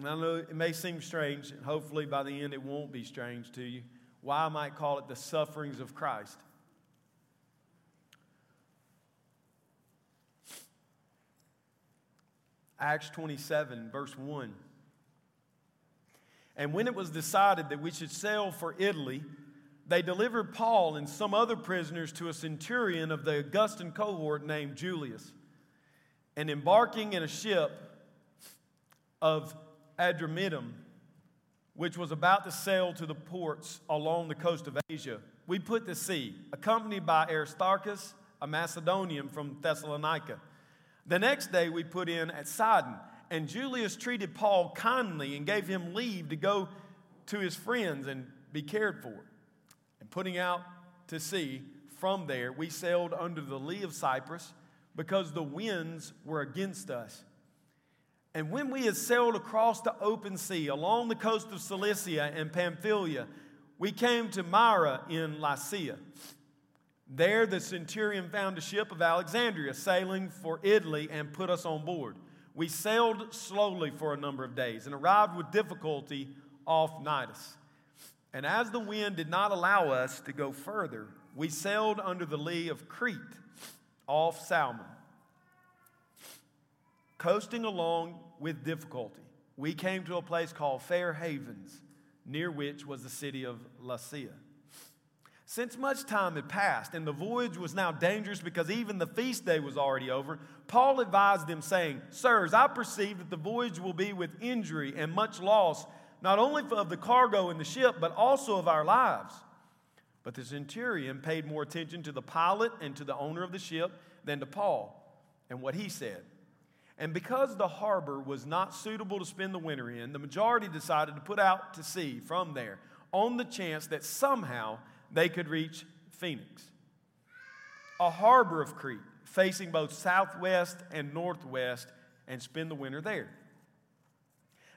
And I know it may seem strange, and hopefully by the end it won't be strange to you, why I might call it the sufferings of Christ. Acts 27, verse 1. And when it was decided that we should sail for Italy, they delivered Paul and some other prisoners to a centurion of the Augustan cohort named Julius. And embarking in a ship of Adramyttium, which was about to sail to the ports along the coast of Asia, we put to sea, accompanied by Aristarchus, a Macedonian from Thessalonica. The next day we put in at Sidon, and Julius treated Paul kindly and gave him leave to go to his friends and be cared for. And putting out to sea from there, we sailed under the lee of Cyprus because the winds were against us. And when we had sailed across the open sea along the coast of Cilicia and Pamphylia, we came to Myra in Lycia. There, the centurion found a ship of Alexandria sailing for Italy and put us on board. We sailed slowly for a number of days and arrived with difficulty off Cnidus. And as the wind did not allow us to go further, we sailed under the lee of Crete off Salmone. Coasting along with difficulty, we came to a place called Fair Havens, near which was the city of Lasea. Since much time had passed and the voyage was now dangerous because even the feast day was already over, Paul advised them, saying, Sirs, I perceive that the voyage will be with injury and much loss, not only of the cargo in the ship, but also of our lives. But the centurion paid more attention to the pilot and to the owner of the ship than to Paul and what he said. And because the harbor was not suitable to spend the winter in, the majority decided to put out to sea from there on the chance that somehow they could reach Phoenix, a harbor of Crete facing both southwest and northwest, and spend the winter there.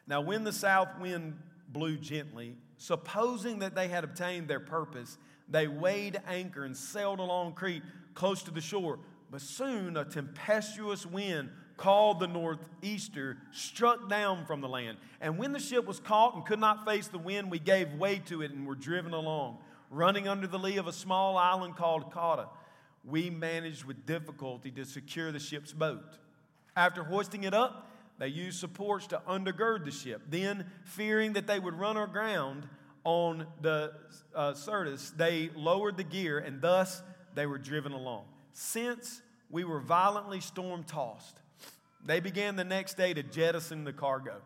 Now, when the south wind blew gently, supposing that they had obtained their purpose, they weighed anchor and sailed along Crete close to the shore. But soon a tempestuous wind called the northeaster, struck down from the land. And when the ship was caught and could not face the wind, we gave way to it and were driven along, running under the lee of a small island called Cauda. We managed with difficulty to secure the ship's boat. After hoisting it up, they used supports to undergird the ship. Then, fearing that they would run aground on the uh, Syrtis, they lowered the gear and thus they were driven along. Since we were violently storm tossed, they began the next day to jettison the cargo.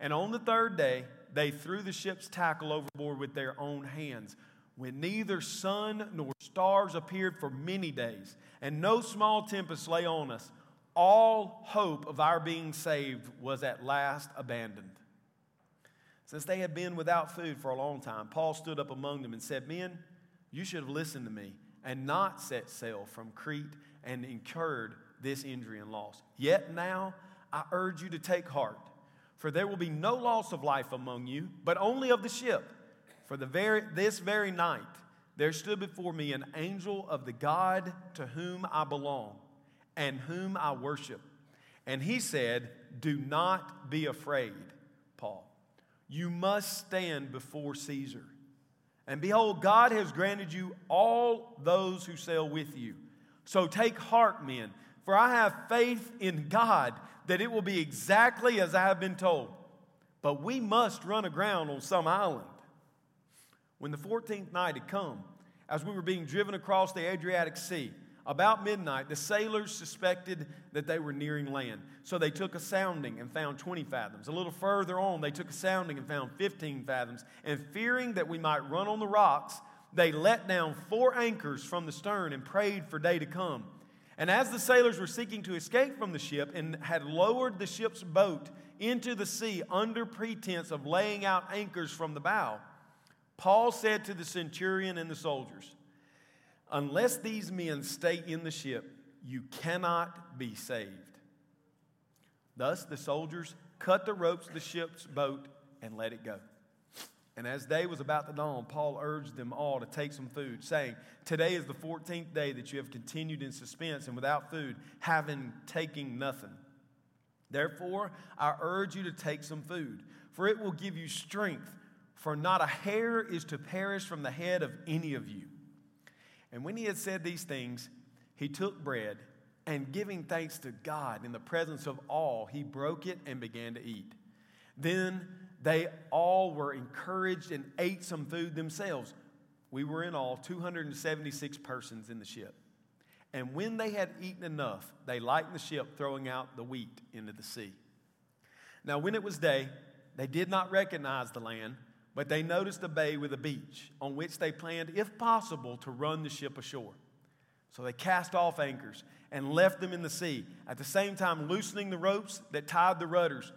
And on the third day, they threw the ship's tackle overboard with their own hands. When neither sun nor stars appeared for many days, and no small tempest lay on us, all hope of our being saved was at last abandoned. Since they had been without food for a long time, Paul stood up among them and said, Men, you should have listened to me and not set sail from Crete and incurred this injury and loss. Yet now I urge you to take heart, for there will be no loss of life among you, but only of the ship. For the very, this very night there stood before me an angel of the God to whom I belong and whom I worship. And he said, Do not be afraid, Paul. You must stand before Caesar. And behold, God has granted you all those who sail with you. So take heart, men. For I have faith in God that it will be exactly as I have been told. But we must run aground on some island. When the 14th night had come, as we were being driven across the Adriatic Sea, about midnight, the sailors suspected that they were nearing land. So they took a sounding and found 20 fathoms. A little further on, they took a sounding and found 15 fathoms. And fearing that we might run on the rocks, they let down four anchors from the stern and prayed for day to come. And as the sailors were seeking to escape from the ship and had lowered the ship's boat into the sea under pretense of laying out anchors from the bow, Paul said to the centurion and the soldiers, Unless these men stay in the ship, you cannot be saved. Thus the soldiers cut the ropes of the ship's boat and let it go. And as day was about to dawn, Paul urged them all to take some food, saying, Today is the 14th day that you have continued in suspense and without food, having taken nothing. Therefore, I urge you to take some food, for it will give you strength, for not a hair is to perish from the head of any of you. And when he had said these things, he took bread, and giving thanks to God in the presence of all, he broke it and began to eat. Then they all were encouraged and ate some food themselves. We were in all 276 persons in the ship. And when they had eaten enough, they lightened the ship, throwing out the wheat into the sea. Now, when it was day, they did not recognize the land, but they noticed a bay with a beach, on which they planned, if possible, to run the ship ashore. So they cast off anchors and left them in the sea, at the same time loosening the ropes that tied the rudders.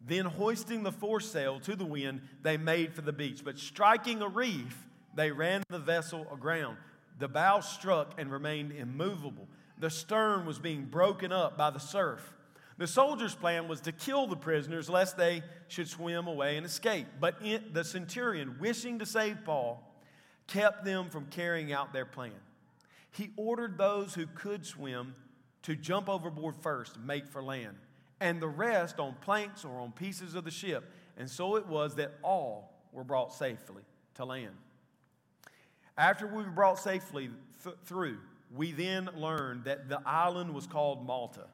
Then, hoisting the foresail to the wind, they made for the beach. But striking a reef, they ran the vessel aground the bow struck and remained immovable. The stern was being broken up by the surf. The soldiers' plan was to kill the prisoners lest they should swim away and escape. But the centurion, wishing to save Paul, kept them from carrying out their plan. He ordered those who could swim to jump overboard first, and make for land, and the rest on planks or on pieces of the ship. And so it was that all were brought safely to land. After we were brought safely th- through, we then learned that the island was called Malta.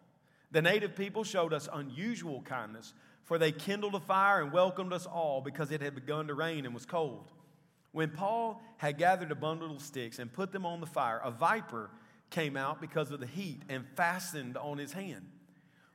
The native people showed us unusual kindness, for they kindled a fire and welcomed us all because it had begun to rain and was cold. When Paul had gathered a bundle of sticks and put them on the fire, a viper came out because of the heat and fastened on his hand.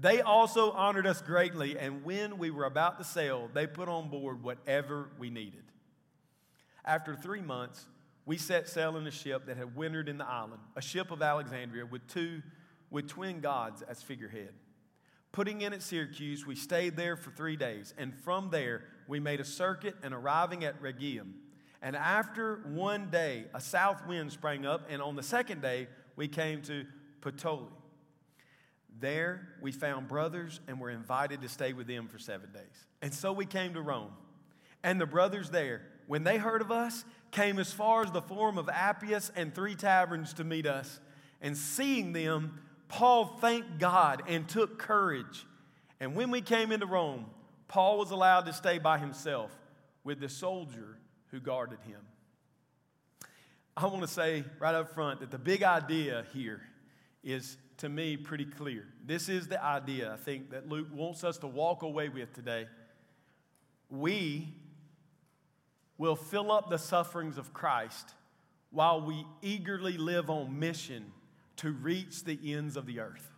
They also honored us greatly, and when we were about to sail, they put on board whatever we needed. After three months, we set sail in a ship that had wintered in the island, a ship of Alexandria with two with twin gods as figurehead. Putting in at Syracuse, we stayed there for three days, and from there we made a circuit and arriving at Rhegium. And after one day, a south wind sprang up, and on the second day, we came to Puteoli. There we found brothers and were invited to stay with them for seven days. And so we came to Rome. And the brothers there, when they heard of us, came as far as the Forum of Appius and three taverns to meet us. And seeing them, Paul thanked God and took courage. And when we came into Rome, Paul was allowed to stay by himself with the soldier who guarded him. I want to say right up front that the big idea here is to me pretty clear. This is the idea I think that Luke wants us to walk away with today. We will fill up the sufferings of Christ while we eagerly live on mission to reach the ends of the earth.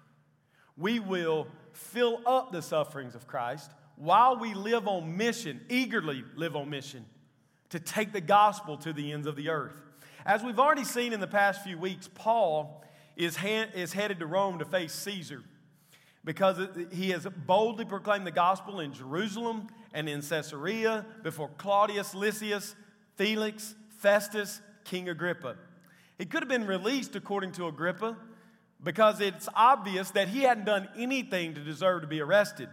We will fill up the sufferings of Christ while we live on mission, eagerly live on mission to take the gospel to the ends of the earth. As we've already seen in the past few weeks, Paul is, ha- is headed to Rome to face Caesar because he has boldly proclaimed the gospel in Jerusalem and in Caesarea before Claudius Lysias, Felix, Festus, King Agrippa. He could have been released according to Agrippa because it's obvious that he hadn't done anything to deserve to be arrested.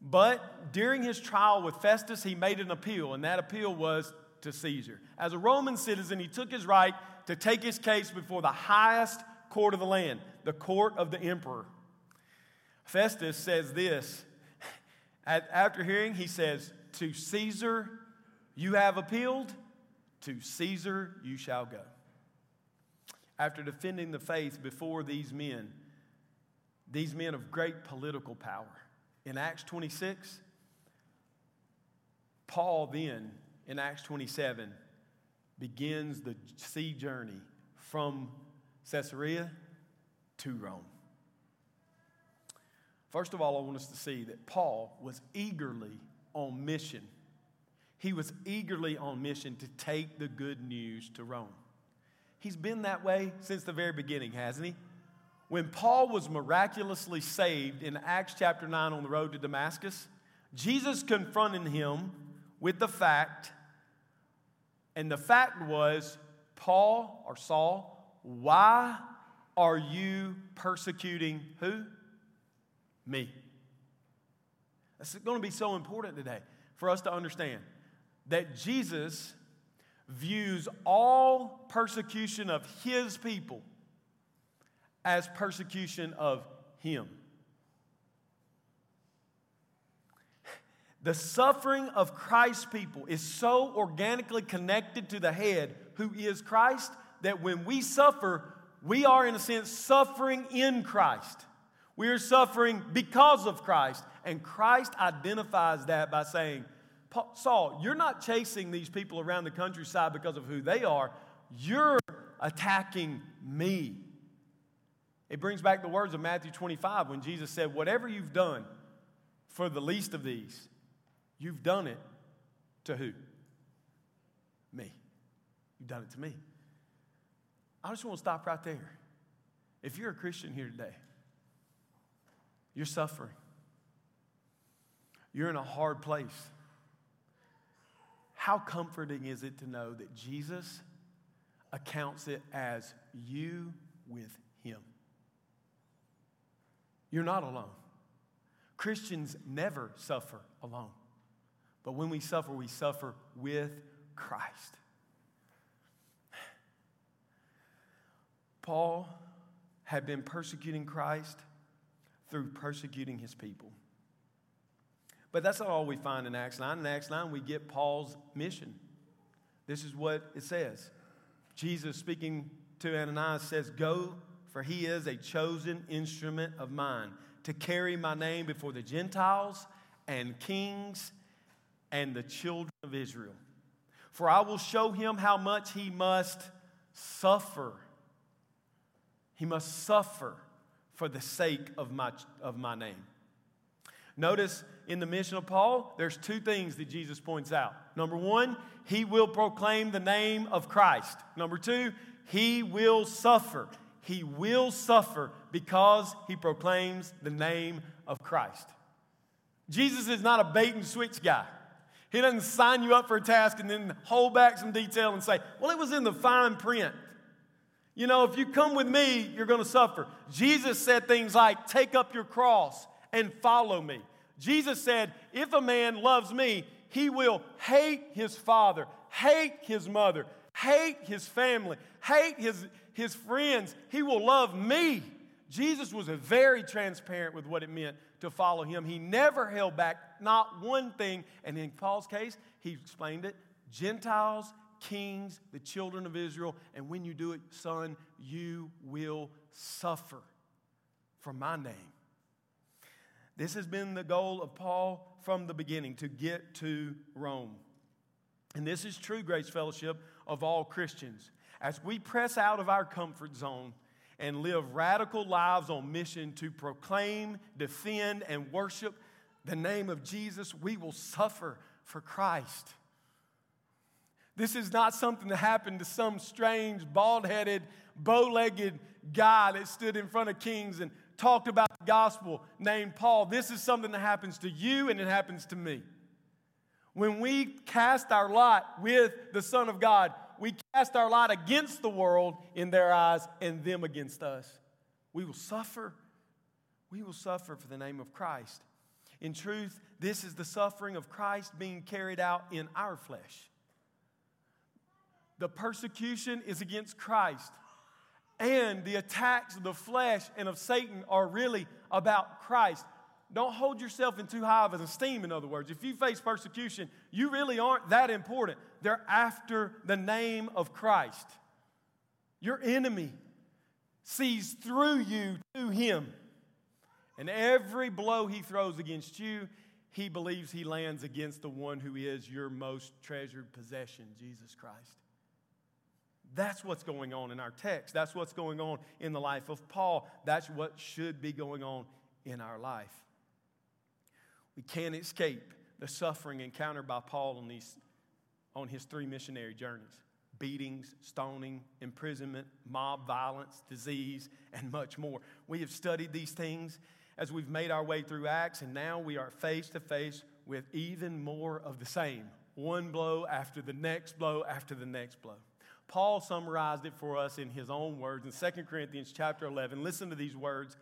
But during his trial with Festus, he made an appeal, and that appeal was to Caesar. As a Roman citizen, he took his right to take his case before the highest court of the land, the court of the emperor. Festus says this. After hearing, he says, To Caesar you have appealed, to Caesar you shall go. After defending the faith before these men, these men of great political power. In Acts 26, Paul then, in Acts 27, begins the sea journey from Caesarea to Rome. First of all, I want us to see that Paul was eagerly on mission. He was eagerly on mission to take the good news to Rome. He's been that way since the very beginning, hasn't he? When Paul was miraculously saved in Acts chapter 9 on the road to Damascus, Jesus confronted him with the fact, and the fact was, Paul or Saul, why are you persecuting who? Me. That's going to be so important today for us to understand that Jesus views all persecution of his people as persecution of him. The suffering of Christ's people is so organically connected to the head, who is Christ, that when we suffer, we are, in a sense, suffering in Christ. We are suffering because of Christ. And Christ identifies that by saying, Saul, you're not chasing these people around the countryside because of who they are, you're attacking me. It brings back the words of Matthew 25 when Jesus said, Whatever you've done for the least of these, you've done it to who? Me. You've done it to me. I just want to stop right there. If you're a Christian here today, you're suffering, you're in a hard place. How comforting is it to know that Jesus accounts it as you with Him? You're not alone. Christians never suffer alone. But when we suffer, we suffer with Christ. Paul had been persecuting Christ through persecuting his people. But that's not all we find in Acts 9. In Acts 9, we get Paul's mission. This is what it says. Jesus speaking to Ananias says, Go for he is a chosen instrument of mine to carry my name before the Gentiles and kings and the children of Israel. For I will show him how much he must suffer. He must suffer for the sake of my, of my name. Notice in the mission of Paul, there's two things that Jesus points out. Number one, he will proclaim the name of Christ. Number two, he will suffer he will suffer because he proclaims the name of Christ. Jesus is not a bait and switch guy. He doesn't sign you up for a task and then hold back some detail and say, well, it was in the fine print. You know, if you come with me, you're going to suffer. Jesus said things like, take up your cross and follow me. Jesus said, if a man loves me, he will hate his father, hate his mother, hate his family, hate his, his friends. He will love me. Jesus was very transparent with what it meant to follow him. He never held back, not one thing. And in Paul's case, he explained it Gentiles, kings, the children of Israel. And when you do it, son, you will suffer for my name. This has been the goal of Paul from the beginning to get to Rome. And this is true, Grace Fellowship, of all Christians. As we press out of our comfort zone and live radical lives on mission to proclaim, defend, and worship the name of Jesus, we will suffer for Christ. This is not something that happened to some strange, bald headed, bow legged guy that stood in front of kings and talked about the gospel named Paul. This is something that happens to you and it happens to me. When we cast our lot with the Son of God, we cast our lot against the world in their eyes and them against us. We will suffer. We will suffer for the name of Christ. In truth, this is the suffering of Christ being carried out in our flesh. The persecution is against Christ, and the attacks of the flesh and of Satan are really about Christ. Don't hold yourself in too high of an esteem, in other words. If you face persecution, you really aren't that important. They're after the name of Christ. Your enemy sees through you to him. And every blow he throws against you, he believes he lands against the one who is your most treasured possession, Jesus Christ. That's what's going on in our text. That's what's going on in the life of Paul. That's what should be going on in our life. We can't escape the suffering encountered by Paul on, these, on his three missionary journeys beatings, stoning, imprisonment, mob violence, disease, and much more. We have studied these things as we've made our way through Acts, and now we are face to face with even more of the same one blow after the next blow after the next blow. Paul summarized it for us in his own words in 2 Corinthians chapter 11. Listen to these words.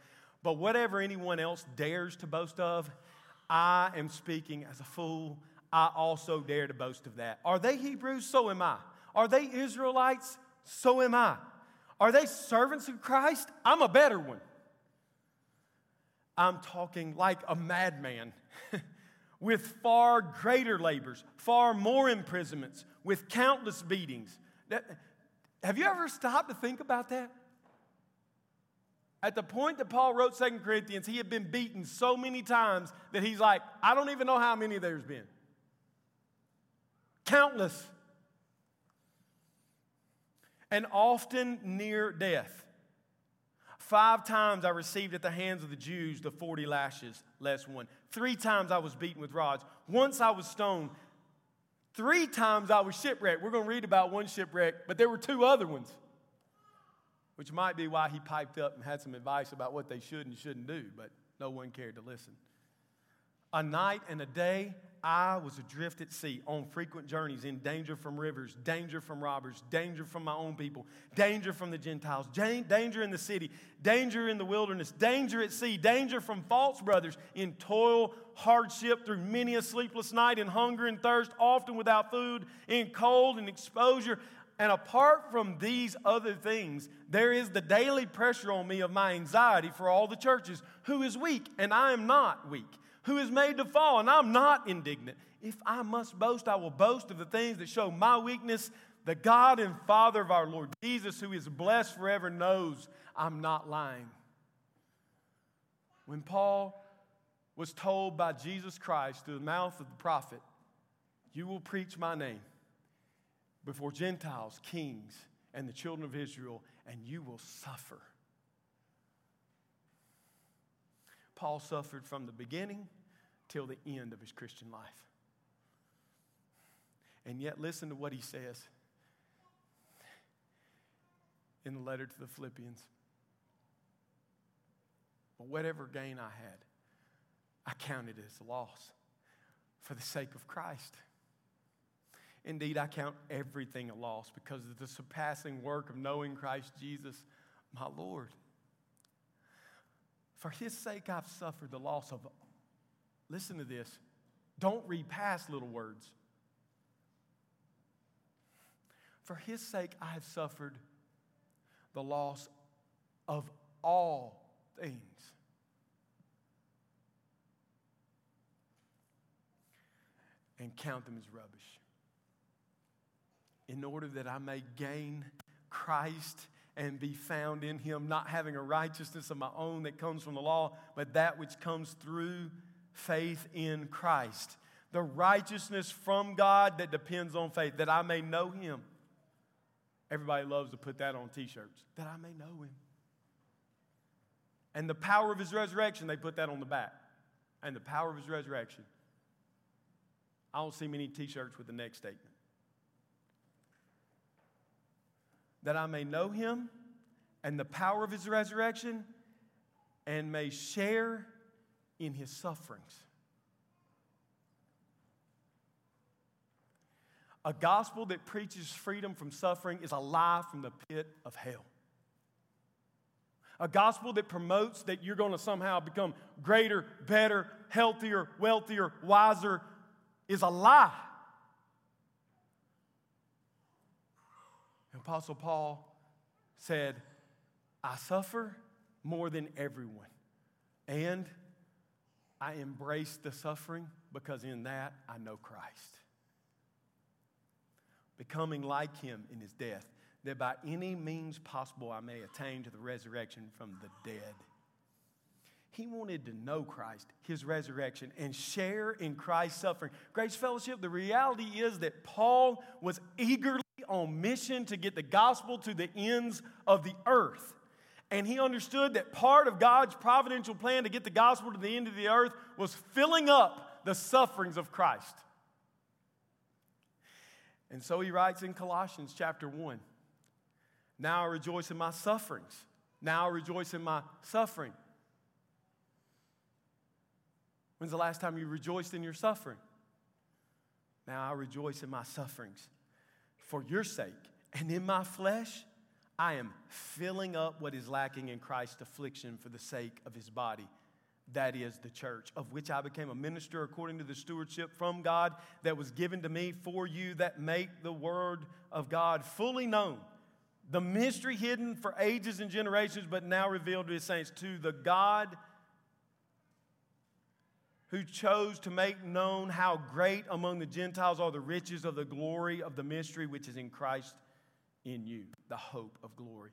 But whatever anyone else dares to boast of, I am speaking as a fool. I also dare to boast of that. Are they Hebrews? So am I. Are they Israelites? So am I. Are they servants of Christ? I'm a better one. I'm talking like a madman with far greater labors, far more imprisonments, with countless beatings. Have you ever stopped to think about that? At the point that Paul wrote Second Corinthians, he had been beaten so many times that he's like, I don't even know how many there's been. Countless. And often near death. Five times I received at the hands of the Jews the 40 lashes, less one. Three times I was beaten with rods. Once I was stoned. Three times I was shipwrecked. We're going to read about one shipwreck, but there were two other ones, which might be why he piped up and had some advice about what they should and shouldn't do, but no one cared to listen. A night and a day I was adrift at sea on frequent journeys in danger from rivers, danger from robbers, danger from my own people, danger from the Gentiles, danger in the city, danger in the wilderness, danger at sea, danger from false brothers, in toil, hardship through many a sleepless night, in hunger and thirst, often without food, in cold and exposure. And apart from these other things, there is the daily pressure on me of my anxiety for all the churches, who is weak, and I am not weak who is made to fall, and I'm not indignant. If I must boast, I will boast of the things that show my weakness. The God and Father of our Lord Jesus, who is blessed forever, knows I'm not lying. When Paul was told by Jesus Christ through the mouth of the prophet, You will preach my name before Gentiles, kings, and the children of Israel, and you will suffer. Paul suffered from the beginning till the end of his Christian life. And yet, listen to what he says in the letter to the Philippians. But whatever gain I had, I counted as loss for the sake of Christ. Indeed, I count everything a loss because of the surpassing work of knowing Christ Jesus, my Lord. For his sake, I've suffered the loss of, listen to this, don't read past little words. For his sake, I have suffered the loss of all things. And count them as rubbish. In order that I may gain Christ and be found in him, not having a righteousness of my own that comes from the law, but that which comes through faith in Christ. The righteousness from God that depends on faith, that I may know him. Everybody loves to put that on t shirts, that I may know him. And the power of his resurrection, they put that on the back. And the power of his resurrection. I don't see many t shirts with the next statement. That I may know him and the power of his resurrection and may share in his sufferings. A gospel that preaches freedom from suffering is a lie from the pit of hell. A gospel that promotes that you're going to somehow become greater, better, healthier, wealthier, wiser is a lie. Apostle Paul said, I suffer more than everyone. And I embrace the suffering because in that I know Christ. Becoming like him in his death, that by any means possible I may attain to the resurrection from the dead. He wanted to know Christ, his resurrection, and share in Christ's suffering. Grace Fellowship, the reality is that Paul was eagerly on mission to get the gospel to the ends of the earth. And he understood that part of God's providential plan to get the gospel to the end of the earth was filling up the sufferings of Christ. And so he writes in Colossians chapter 1 Now I rejoice in my sufferings. Now I rejoice in my suffering. When's the last time you rejoiced in your suffering? Now I rejoice in my sufferings for your sake. And in my flesh, I am filling up what is lacking in Christ's affliction for the sake of his body. That is the church, of which I became a minister according to the stewardship from God that was given to me for you that make the word of God fully known. The mystery hidden for ages and generations, but now revealed to his saints. To the God who chose to make known how great among the Gentiles are the riches of the glory of the mystery which is in Christ in you, the hope of glory.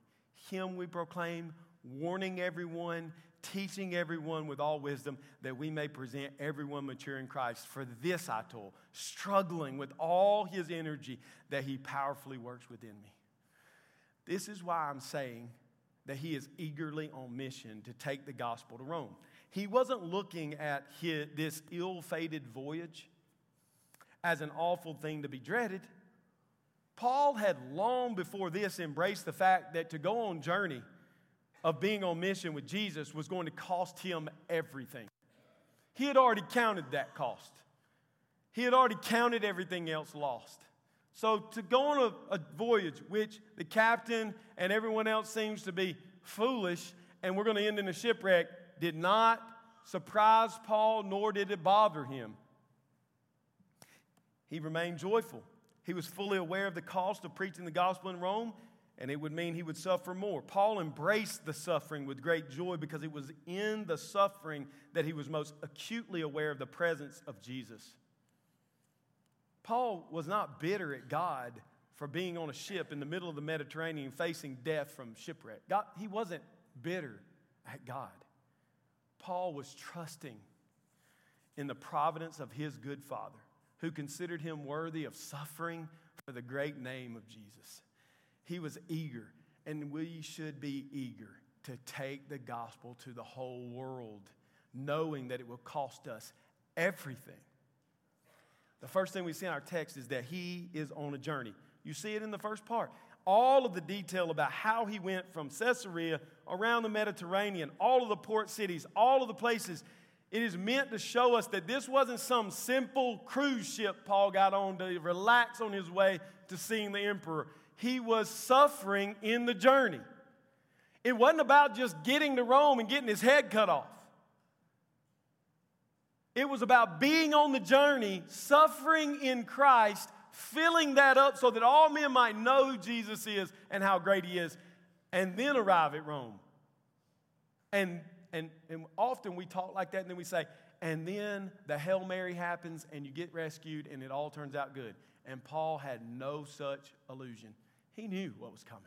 Him we proclaim, warning everyone, teaching everyone with all wisdom, that we may present everyone mature in Christ. For this I toil, struggling with all his energy that he powerfully works within me. This is why I'm saying that he is eagerly on mission to take the gospel to Rome. He wasn't looking at his, this ill fated voyage as an awful thing to be dreaded. Paul had long before this embraced the fact that to go on journey of being on mission with Jesus was going to cost him everything. He had already counted that cost. He had already counted everything else lost. So to go on a, a voyage, which the captain and everyone else seems to be foolish, and we're going to end in a shipwreck, did not surprise Paul, nor did it bother him. He remained joyful. He was fully aware of the cost of preaching the gospel in Rome, and it would mean he would suffer more. Paul embraced the suffering with great joy because it was in the suffering that he was most acutely aware of the presence of Jesus. Paul was not bitter at God for being on a ship in the middle of the Mediterranean facing death from shipwreck. God, he wasn't bitter at God. Paul was trusting in the providence of his good father, who considered him worthy of suffering for the great name of Jesus. He was eager, and we should be eager to take the gospel to the whole world, knowing that it will cost us everything. The first thing we see in our text is that he is on a journey. You see it in the first part all of the detail about how he went from Caesarea around the Mediterranean, all of the port cities, all of the places. It is meant to show us that this wasn't some simple cruise ship Paul got on to relax on his way to seeing the emperor. He was suffering in the journey. It wasn't about just getting to Rome and getting his head cut off. It was about being on the journey, suffering in Christ, filling that up so that all men might know who Jesus is and how great he is, and then arrive at Rome. And, and, and often we talk like that, and then we say, and then the Hail Mary happens, and you get rescued, and it all turns out good. And Paul had no such illusion. He knew what was coming.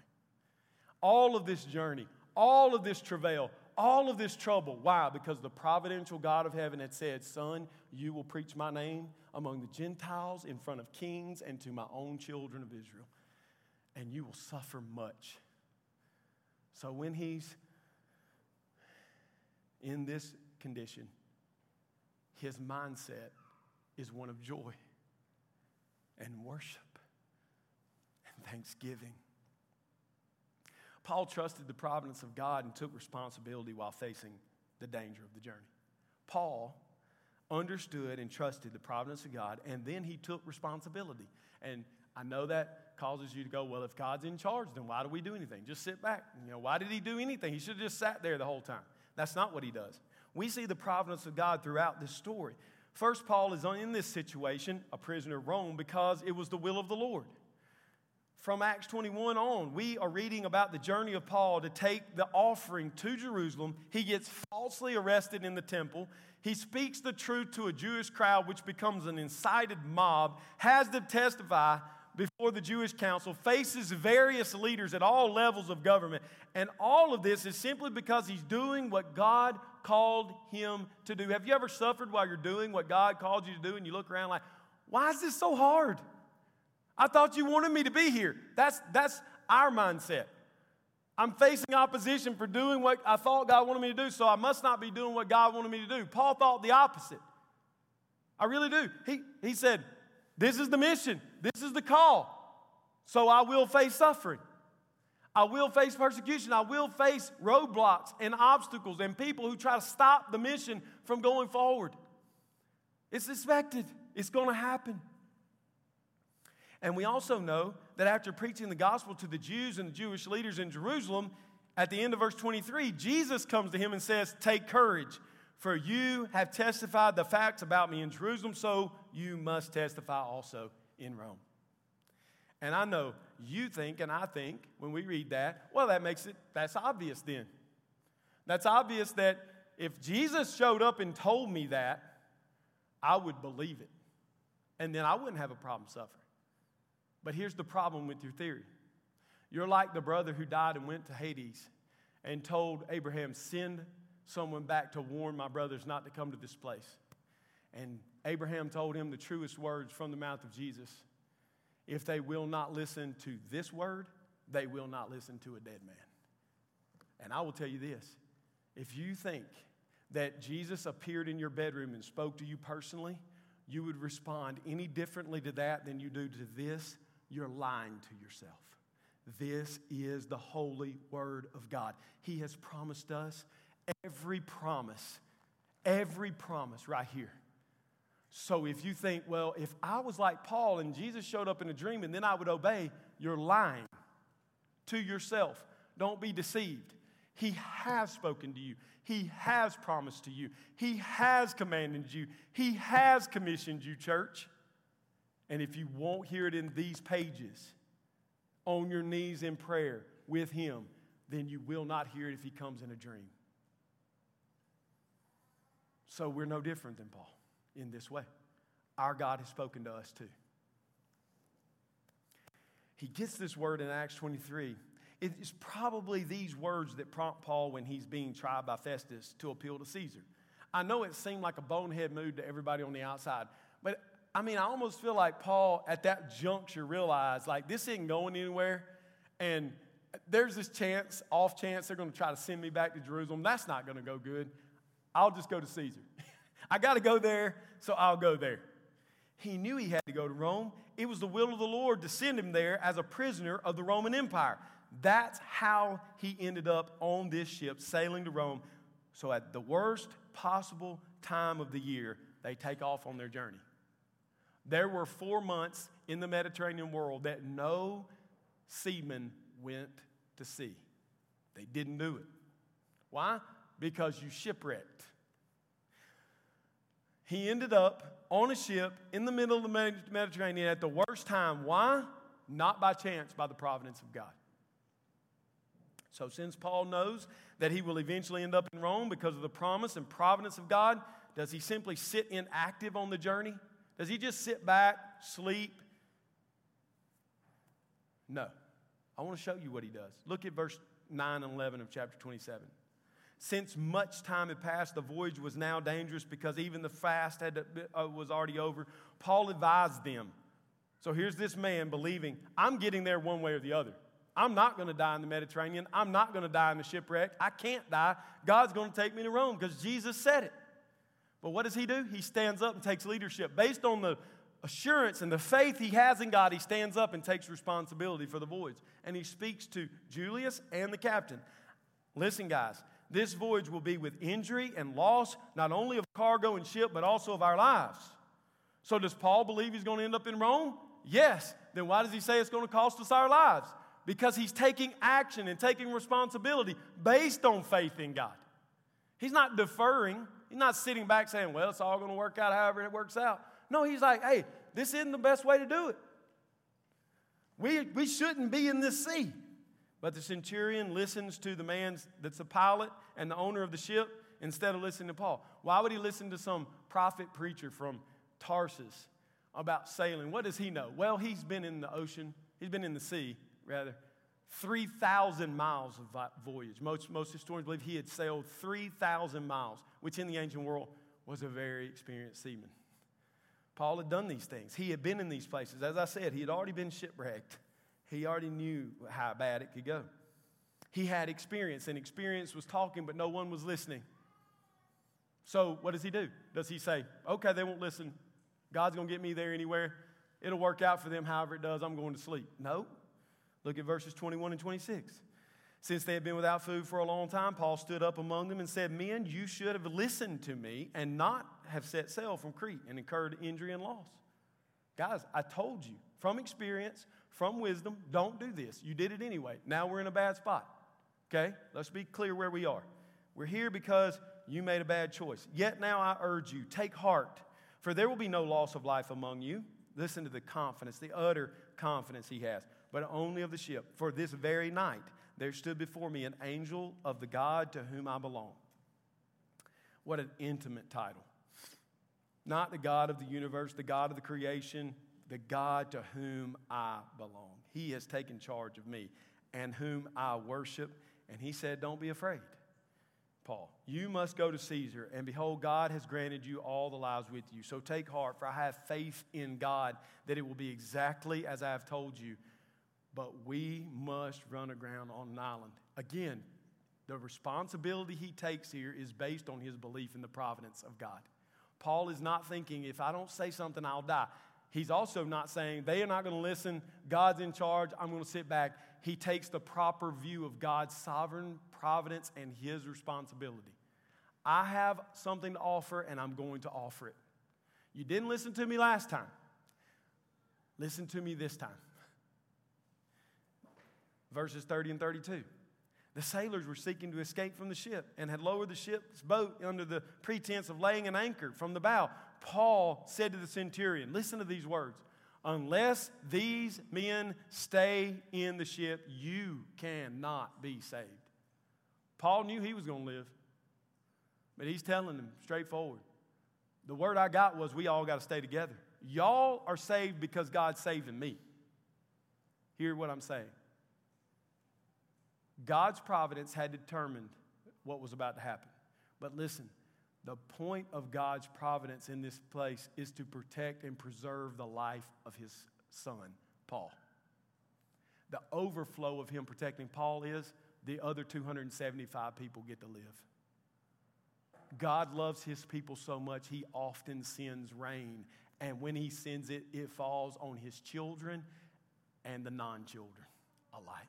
All of this journey, all of this travail, all of this trouble. Why? Because the providential God of heaven had said, Son, you will preach my name among the Gentiles in front of kings and to my own children of Israel, and you will suffer much. So when he's in this condition, his mindset is one of joy and worship and thanksgiving. Paul trusted the providence of God and took responsibility while facing the danger of the journey. Paul understood and trusted the providence of God, and then he took responsibility. And I know that causes you to go, well, if God's in charge, then why do we do anything? Just sit back. You know, why did he do anything? He should have just sat there the whole time. That's not what he does. We see the providence of God throughout this story. First, Paul is in this situation, a prisoner of Rome, because it was the will of the Lord from Acts 21 on, we are reading about the journey of Paul to take the offering to Jerusalem. He gets falsely arrested in the temple. He speaks the truth to a Jewish crowd, which becomes an incited mob, has them testify before the Jewish council, faces various leaders at all levels of government. And all of this is simply because he's doing what God called him to do. Have you ever suffered while you're doing what God called you to do and you look around like, why is this so hard? I thought you wanted me to be here. That's, that's our mindset. I'm facing opposition for doing what I thought God wanted me to do, so I must not be doing what God wanted me to do. Paul thought the opposite. I really do. He, he said, This is the mission, this is the call. So I will face suffering. I will face persecution. I will face roadblocks and obstacles and people who try to stop the mission from going forward. It's expected, it's going to happen. And we also know that after preaching the gospel to the Jews and the Jewish leaders in Jerusalem, at the end of verse 23, Jesus comes to him and says, Take courage, for you have testified the facts about me in Jerusalem, so you must testify also in Rome. And I know you think, and I think, when we read that, well, that makes it, that's obvious then. That's obvious that if Jesus showed up and told me that, I would believe it. And then I wouldn't have a problem suffering. But here's the problem with your theory you're like the brother who died and went to Hades and told Abraham, Send someone back to warn my brothers not to come to this place. And Abraham told him the truest words from the mouth of Jesus if they will not listen to this word, they will not listen to a dead man. And I will tell you this if you think that Jesus appeared in your bedroom and spoke to you personally, you would respond any differently to that than you do to this, you're lying to yourself. This is the holy word of God. He has promised us every promise, every promise right here. So if you think, well, if I was like Paul and Jesus showed up in a dream and then I would obey, you're lying to yourself. Don't be deceived. He has spoken to you. He has promised to you. He has commanded you. He has commissioned you, church. And if you won't hear it in these pages, on your knees in prayer with Him, then you will not hear it if He comes in a dream. So we're no different than Paul in this way. Our God has spoken to us too. He gets this word in Acts 23. It's probably these words that prompt Paul when he's being tried by Festus to appeal to Caesar. I know it seemed like a bonehead move to everybody on the outside, but I mean, I almost feel like Paul at that juncture realized like this isn't going anywhere. And there's this chance, off chance, they're going to try to send me back to Jerusalem. That's not going to go good. I'll just go to Caesar. I got to go there, so I'll go there. He knew he had to go to Rome. It was the will of the Lord to send him there as a prisoner of the Roman Empire. That's how he ended up on this ship sailing to Rome. So, at the worst possible time of the year, they take off on their journey. There were four months in the Mediterranean world that no seaman went to sea. They didn't do it. Why? Because you shipwrecked. He ended up on a ship in the middle of the Mediterranean at the worst time. Why? Not by chance, by the providence of God. So, since Paul knows that he will eventually end up in Rome because of the promise and providence of God, does he simply sit inactive on the journey? Does he just sit back, sleep? No. I want to show you what he does. Look at verse 9 and 11 of chapter 27. Since much time had passed, the voyage was now dangerous because even the fast had to, uh, was already over. Paul advised them. So here's this man believing, I'm getting there one way or the other. I'm not going to die in the Mediterranean. I'm not going to die in the shipwreck. I can't die. God's going to take me to Rome because Jesus said it. But what does he do? He stands up and takes leadership. Based on the assurance and the faith he has in God, he stands up and takes responsibility for the voyage. And he speaks to Julius and the captain. Listen, guys, this voyage will be with injury and loss, not only of cargo and ship, but also of our lives. So, does Paul believe he's going to end up in Rome? Yes. Then why does he say it's going to cost us our lives? Because he's taking action and taking responsibility based on faith in God. He's not deferring, he's not sitting back saying, well, it's all going to work out however it works out. No, he's like, hey, this isn't the best way to do it. We, we shouldn't be in this sea. But the centurion listens to the man that's a pilot and the owner of the ship instead of listening to Paul. Why would he listen to some prophet preacher from Tarsus about sailing? What does he know? Well, he's been in the ocean, he's been in the sea, rather, 3,000 miles of voyage. Most, most historians believe he had sailed 3,000 miles, which in the ancient world was a very experienced seaman. Paul had done these things. He had been in these places. As I said, he had already been shipwrecked. He already knew how bad it could go. He had experience, and experience was talking, but no one was listening. So, what does he do? Does he say, okay, they won't listen. God's going to get me there anywhere. It'll work out for them however it does. I'm going to sleep. No. Look at verses 21 and 26. Since they had been without food for a long time, Paul stood up among them and said, Men, you should have listened to me and not have set sail from Crete and incurred injury and loss. Guys, I told you from experience, from wisdom, don't do this. You did it anyway. Now we're in a bad spot. Okay? Let's be clear where we are. We're here because you made a bad choice. Yet now I urge you, take heart, for there will be no loss of life among you. Listen to the confidence, the utter confidence he has, but only of the ship. For this very night, there stood before me an angel of the God to whom I belong. What an intimate title. Not the God of the universe, the God of the creation, the God to whom I belong. He has taken charge of me and whom I worship. And he said, Don't be afraid, Paul. You must go to Caesar, and behold, God has granted you all the lives with you. So take heart, for I have faith in God that it will be exactly as I have told you but we must run aground on an island. Again, the responsibility he takes here is based on his belief in the providence of God. Paul is not thinking, if I don't say something, I'll die. He's also not saying, they are not going to listen, God's in charge, I'm going to sit back. He takes the proper view of God's sovereign providence and his responsibility. I have something to offer, and I'm going to offer it. You didn't listen to me last time. Listen to me this time verses 30 and 32. The sailors were seeking to escape from the ship and had lowered the ship's boat under the pretense of laying an anchor from the bow. Paul said to the centurion, Listen to these words. Unless these men stay in the ship, you cannot be saved. Paul knew he was going to live, but he's telling them straightforward. The word I got was, We all got to stay together. Y'all are saved because God's saving me. Hear what I'm saying. God's providence had determined what was about to happen. But listen, the point of God's providence in this place is to protect and preserve the life of his son, Paul. The overflow of him protecting Paul is the other 275 people get to live. God loves his people so much, he often sends rain. And when he sends it, it falls on his children and the non children alike.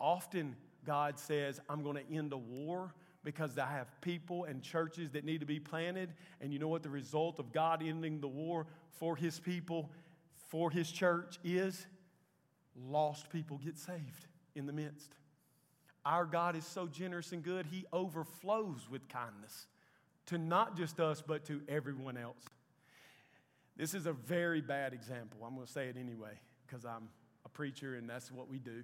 Often God says, I'm going to end a war because I have people and churches that need to be planted. And you know what the result of God ending the war for his people, for his church is? Lost people get saved in the midst. Our God is so generous and good, he overflows with kindness to not just us, but to everyone else. This is a very bad example. I'm going to say it anyway because I'm a preacher and that's what we do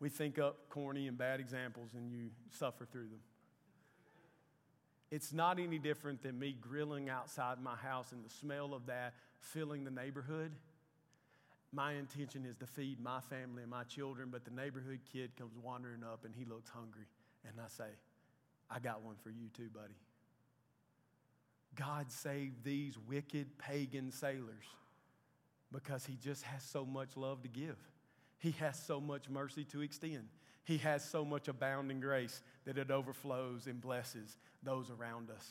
we think up corny and bad examples and you suffer through them. It's not any different than me grilling outside my house and the smell of that filling the neighborhood. My intention is to feed my family and my children, but the neighborhood kid comes wandering up and he looks hungry. And I say, I got one for you too, buddy. God saved these wicked pagan sailors because he just has so much love to give. He has so much mercy to extend. He has so much abounding grace that it overflows and blesses those around us.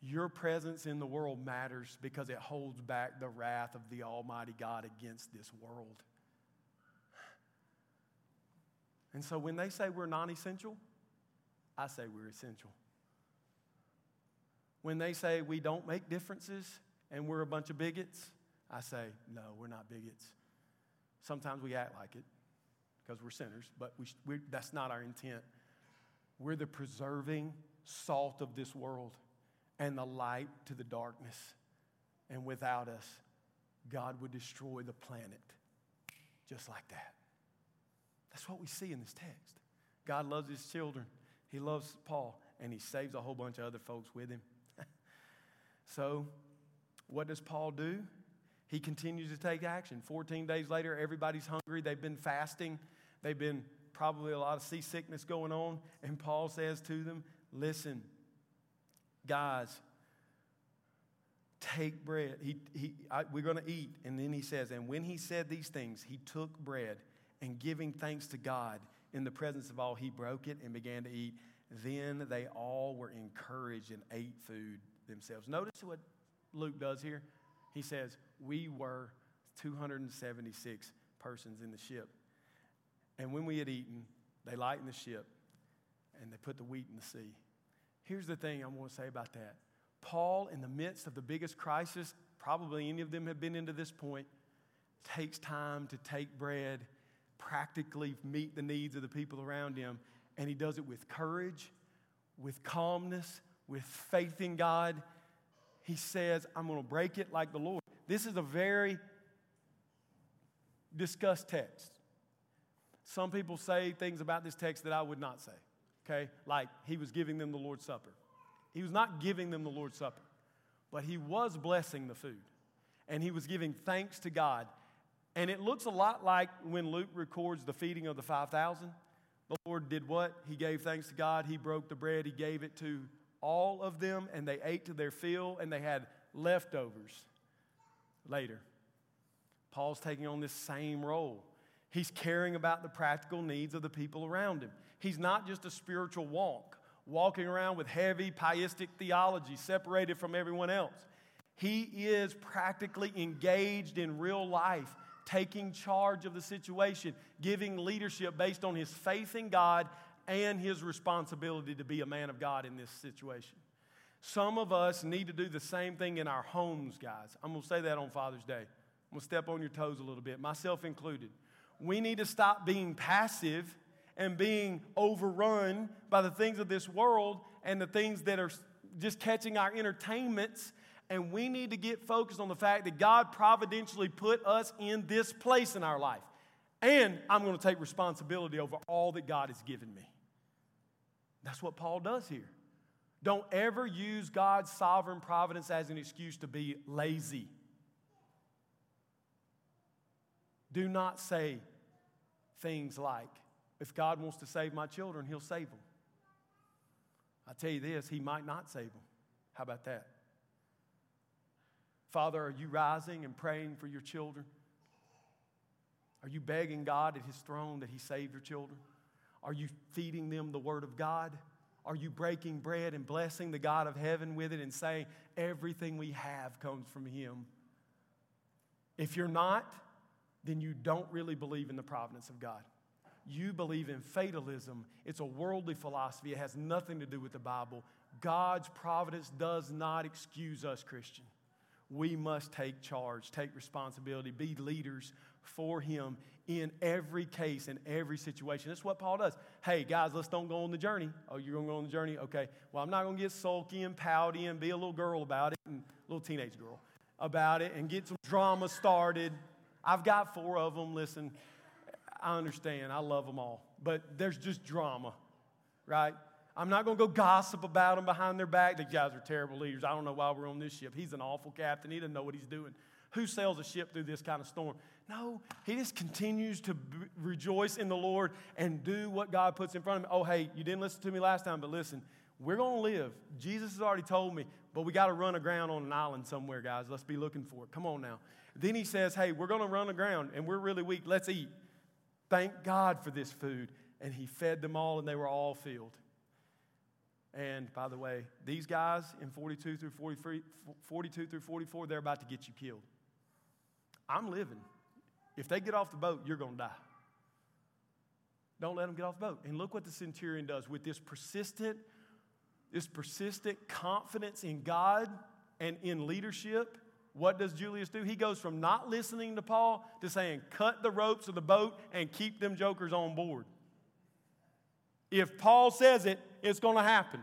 Your presence in the world matters because it holds back the wrath of the Almighty God against this world. And so when they say we're non essential, I say we're essential. When they say we don't make differences and we're a bunch of bigots, I say, no, we're not bigots. Sometimes we act like it because we're sinners, but we, we, that's not our intent. We're the preserving salt of this world and the light to the darkness. And without us, God would destroy the planet just like that. That's what we see in this text. God loves his children, he loves Paul, and he saves a whole bunch of other folks with him. so, what does Paul do? He continues to take action. 14 days later, everybody's hungry. They've been fasting. They've been probably a lot of seasickness going on. And Paul says to them, Listen, guys, take bread. He, he, I, we're going to eat. And then he says, And when he said these things, he took bread and giving thanks to God in the presence of all, he broke it and began to eat. Then they all were encouraged and ate food themselves. Notice what Luke does here. He says, We were 276 persons in the ship. And when we had eaten, they lightened the ship and they put the wheat in the sea. Here's the thing I want to say about that. Paul, in the midst of the biggest crisis, probably any of them have been into this point, takes time to take bread, practically meet the needs of the people around him, and he does it with courage, with calmness, with faith in God, he says, I'm going to break it like the Lord. This is a very discussed text. Some people say things about this text that I would not say, okay? Like he was giving them the Lord's Supper. He was not giving them the Lord's Supper, but he was blessing the food and he was giving thanks to God. And it looks a lot like when Luke records the feeding of the 5,000. The Lord did what? He gave thanks to God. He broke the bread. He gave it to all of them, and they ate to their fill, and they had leftovers later. Paul's taking on this same role. He's caring about the practical needs of the people around him. He's not just a spiritual walk, walking around with heavy pietistic theology, separated from everyone else. He is practically engaged in real life, taking charge of the situation, giving leadership based on his faith in God and his responsibility to be a man of God in this situation. Some of us need to do the same thing in our homes, guys. I'm going to say that on Father's Day. I'm going to step on your toes a little bit, myself included. We need to stop being passive and being overrun by the things of this world and the things that are just catching our entertainments. And we need to get focused on the fact that God providentially put us in this place in our life. And I'm going to take responsibility over all that God has given me. That's what Paul does here. Don't ever use God's sovereign providence as an excuse to be lazy. Do not say things like, if God wants to save my children, he'll save them. I tell you this, he might not save them. How about that? Father, are you rising and praying for your children? Are you begging God at his throne that he save your children? Are you feeding them the Word of God? Are you breaking bread and blessing the God of heaven with it and saying, everything we have comes from Him? If you're not, then you don't really believe in the providence of God. You believe in fatalism. It's a worldly philosophy, it has nothing to do with the Bible. God's providence does not excuse us, Christian. We must take charge, take responsibility, be leaders for Him in every case, in every situation. That's what Paul does. Hey, guys, let's don't go on the journey. Oh, you're going to go on the journey? Okay. Well, I'm not going to get sulky and pouty and be a little girl about it, and a little teenage girl about it, and get some drama started. I've got four of them. Listen, I understand. I love them all. But there's just drama, right? I'm not going to go gossip about them behind their back. These guys are terrible leaders. I don't know why we're on this ship. He's an awful captain. He doesn't know what he's doing. Who sails a ship through this kind of storm? No, he just continues to rejoice in the Lord and do what God puts in front of him. Oh, hey, you didn't listen to me last time, but listen, we're going to live. Jesus has already told me, but we got to run aground on an island somewhere, guys. Let's be looking for it. Come on now. Then he says, hey, we're going to run aground and we're really weak. Let's eat. Thank God for this food. And he fed them all and they were all filled. And by the way, these guys in 42 through 43, 42 through 44, they're about to get you killed. I'm living. If they get off the boat, you're going to die. Don't let them get off the boat. And look what the centurion does with this persistent, this persistent confidence in God and in leadership. What does Julius do? He goes from not listening to Paul to saying, cut the ropes of the boat and keep them jokers on board. If Paul says it, it's going to happen.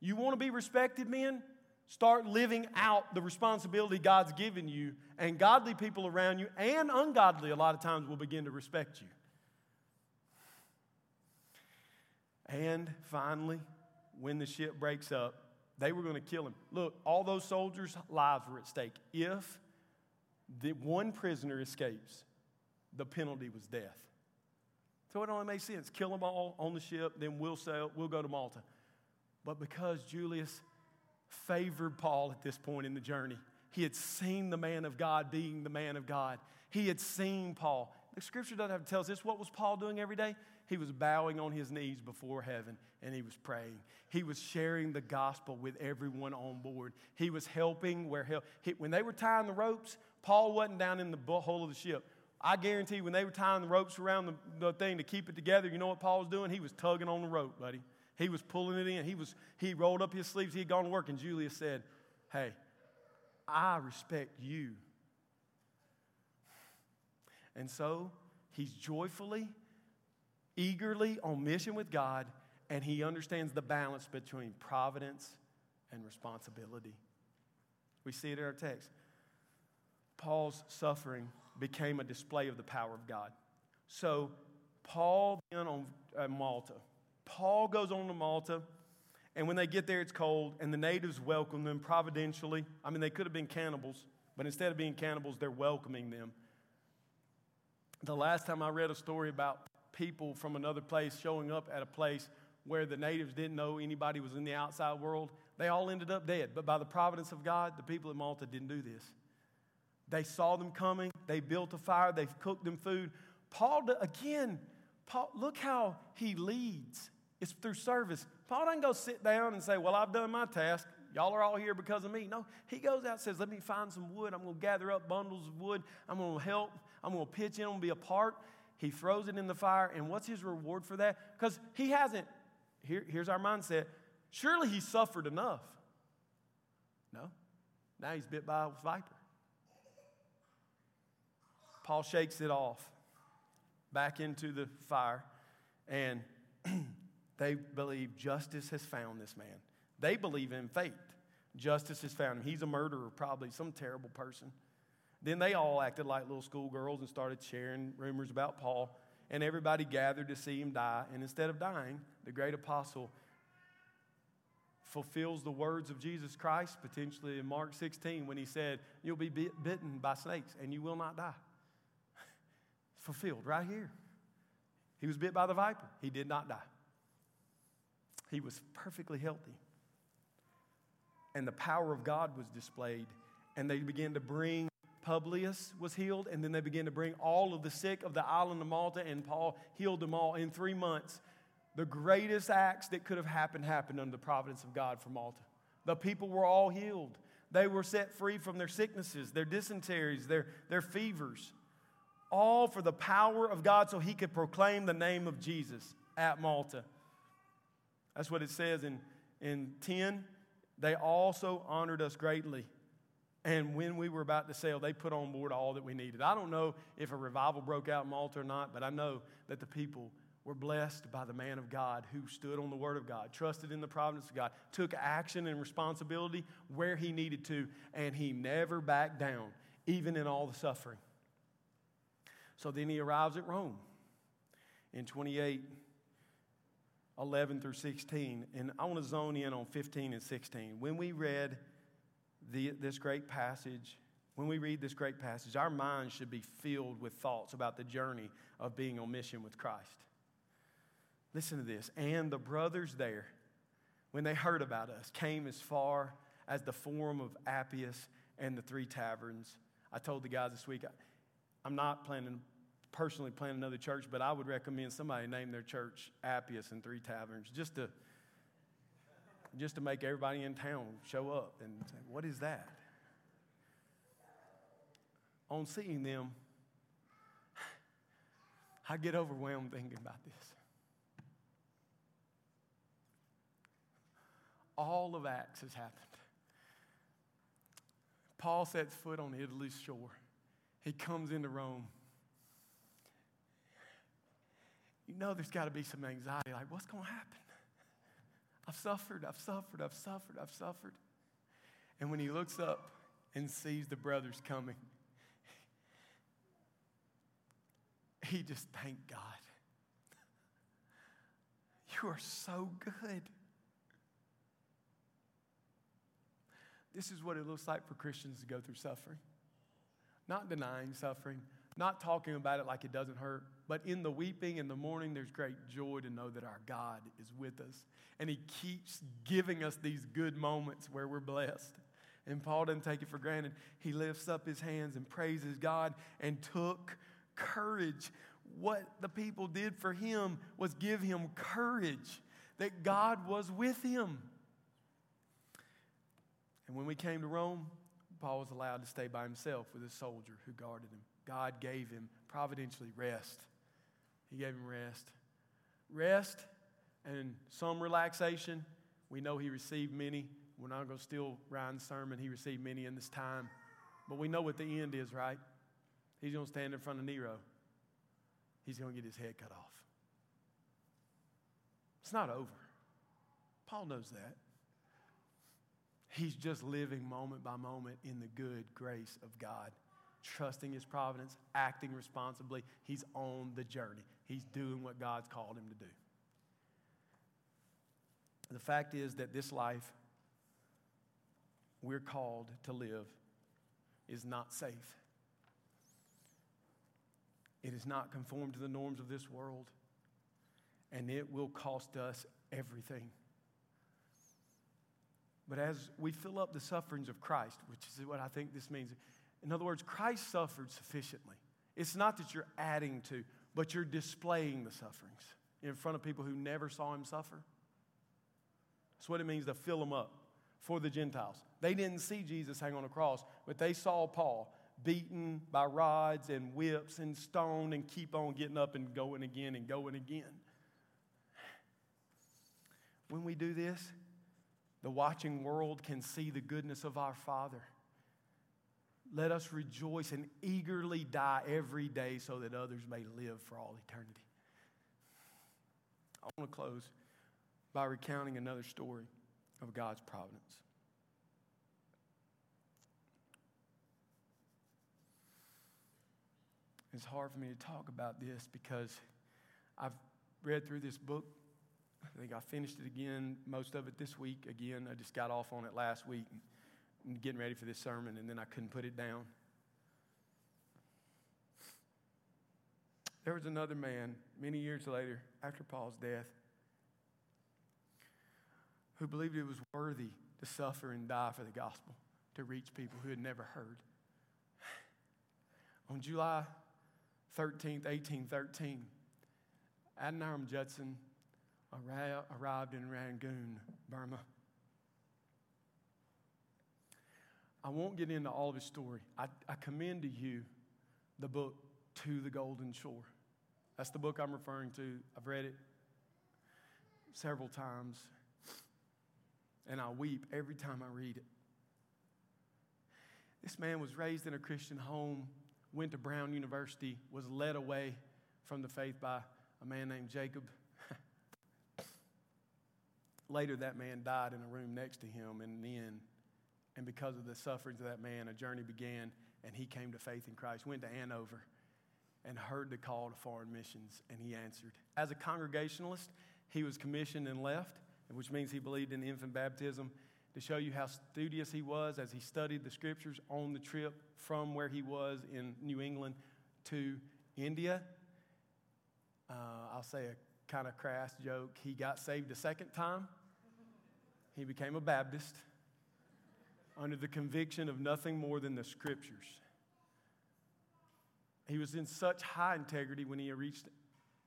You want to be respected, men? Start living out the responsibility God's given you, and godly people around you and ungodly a lot of times will begin to respect you. And finally, when the ship breaks up, they were going to kill him. Look, all those soldiers' lives were at stake. If the one prisoner escapes. The penalty was death. So it only makes sense. Kill them all on the ship, then we'll sail, we'll go to Malta. But because Julius favored Paul at this point in the journey, he had seen the man of God being the man of God. He had seen Paul. The scripture doesn't have to tell us this. What was Paul doing every day? He was bowing on his knees before heaven and he was praying. He was sharing the gospel with everyone on board. He was helping where help. He, when they were tying the ropes, Paul wasn't down in the hole of the ship. I guarantee when they were tying the ropes around the, the thing to keep it together, you know what Paul was doing? He was tugging on the rope, buddy. He was pulling it in. He, was, he rolled up his sleeves. He had gone to work, and Julius said, Hey, I respect you. And so he's joyfully eagerly on mission with God, and he understands the balance between providence and responsibility. We see it in our text. Paul's suffering became a display of the power of God. So, Paul being on Malta, Paul goes on to Malta, and when they get there, it's cold, and the natives welcome them providentially. I mean, they could have been cannibals, but instead of being cannibals, they're welcoming them. The last time I read a story about people from another place showing up at a place where the natives didn't know anybody was in the outside world, they all ended up dead. But by the providence of God, the people of Malta didn't do this. They saw them coming, they built a fire, they cooked them food. Paul, again, Paul, look how he leads. It's through service. Paul doesn't go sit down and say, Well, I've done my task. Y'all are all here because of me. No, he goes out and says, Let me find some wood. I'm going to gather up bundles of wood. I'm going to help. I'm going to pitch in. To be a part. He throws it in the fire, and what's his reward for that? Because he hasn't, here, here's our mindset surely he suffered enough. No, now he's bit by a viper. Paul shakes it off back into the fire, and they believe justice has found this man. They believe in fate. Justice has found him. He's a murderer, probably some terrible person. Then they all acted like little schoolgirls and started sharing rumors about Paul, and everybody gathered to see him die. And instead of dying, the great apostle fulfills the words of Jesus Christ, potentially in Mark 16, when he said, You'll be bitten by snakes and you will not die. Fulfilled right here. He was bit by the viper, he did not die. He was perfectly healthy. And the power of God was displayed, and they began to bring Publius was healed, and then they began to bring all of the sick of the island of Malta, and Paul healed them all in three months. The greatest acts that could have happened happened under the providence of God for Malta. The people were all healed. They were set free from their sicknesses, their dysenteries, their, their fevers, all for the power of God so he could proclaim the name of Jesus at Malta. That's what it says in, in 10. They also honored us greatly and when we were about to sail, they put on board all that we needed. I don't know if a revival broke out in Malta or not, but I know that the people were blessed by the man of God who stood on the word of God, trusted in the providence of God, took action and responsibility where he needed to, and he never backed down, even in all the suffering. So then he arrives at Rome in 28, 11 through 16. And I want to zone in on 15 and 16. When we read the, this great passage, when we read this great passage, our minds should be filled with thoughts about the journey of being on mission with Christ. Listen to this. And the brothers there, when they heard about us, came as far as the Forum of Appius and the Three Taverns. I told the guys this week, I'm not planning, personally planning another church, but I would recommend somebody name their church Appius and Three Taverns just to just to make everybody in town show up and say, What is that? On seeing them, I get overwhelmed thinking about this. All of Acts has happened. Paul sets foot on Italy's shore. He comes into Rome. You know, there's got to be some anxiety like, what's going to happen? I've suffered, I've suffered, I've suffered, I've suffered. And when he looks up and sees the brothers coming, he just thanked God. You are so good. This is what it looks like for Christians to go through suffering. not denying suffering, not talking about it like it doesn't hurt, but in the weeping and the mourning, there's great joy to know that our God is with us. And He keeps giving us these good moments where we're blessed. And Paul didn't take it for granted. He lifts up his hands and praises God and took courage. What the people did for him was give him courage that God was with him. And when we came to Rome, Paul was allowed to stay by himself with a soldier who guarded him. God gave him providentially rest. He gave him rest. Rest and some relaxation. We know he received many. We're not going to steal Ryan's sermon. He received many in this time. But we know what the end is, right? He's going to stand in front of Nero. He's going to get his head cut off. It's not over. Paul knows that. He's just living moment by moment in the good grace of God, trusting His providence, acting responsibly. He's on the journey, He's doing what God's called him to do. The fact is that this life we're called to live is not safe. It is not conformed to the norms of this world, and it will cost us everything. But as we fill up the sufferings of Christ, which is what I think this means, in other words, Christ suffered sufficiently. It's not that you're adding to, but you're displaying the sufferings in front of people who never saw him suffer. That's what it means to fill them up for the Gentiles. They didn't see Jesus hang on a cross, but they saw Paul beaten by rods and whips and stoned and keep on getting up and going again and going again. When we do this, the watching world can see the goodness of our Father. Let us rejoice and eagerly die every day so that others may live for all eternity. I want to close by recounting another story of God's providence. It's hard for me to talk about this because I've read through this book I think I finished it again, most of it this week. Again, I just got off on it last week getting ready for this sermon, and then I couldn't put it down. There was another man many years later, after Paul's death, who believed it was worthy to suffer and die for the gospel, to reach people who had never heard. On July 13th, 1813, Adoniram Judson arrived in Rangoon, Burma. I won't get into all of his story. I, I commend to you the book, To the Golden Shore. That's the book I'm referring to. I've read it several times, and I weep every time I read it. This man was raised in a Christian home, went to Brown University, was led away from the faith by a man named Jacob Later, that man died in a room next to him and the inn. And because of the sufferings of that man, a journey began, and he came to faith in Christ. Went to Andover and heard the call to foreign missions, and he answered. As a Congregationalist, he was commissioned and left, which means he believed in infant baptism to show you how studious he was as he studied the scriptures on the trip from where he was in New England to India. Uh, I'll say a kind of crass joke. He got saved a second time. He became a Baptist under the conviction of nothing more than the scriptures. He was in such high integrity when he reached,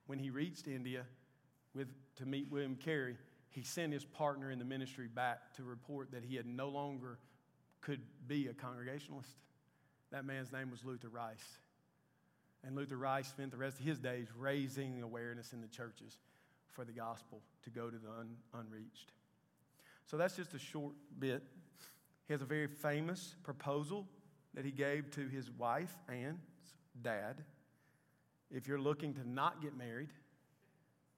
when he reached India with, to meet William Carey. He sent his partner in the ministry back to report that he had no longer could be a Congregationalist. That man's name was Luther Rice. And Luther Rice spent the rest of his days raising awareness in the churches for the gospel to go to the un- unreached. So that's just a short bit. He has a very famous proposal that he gave to his wife and dad. If you're looking to not get married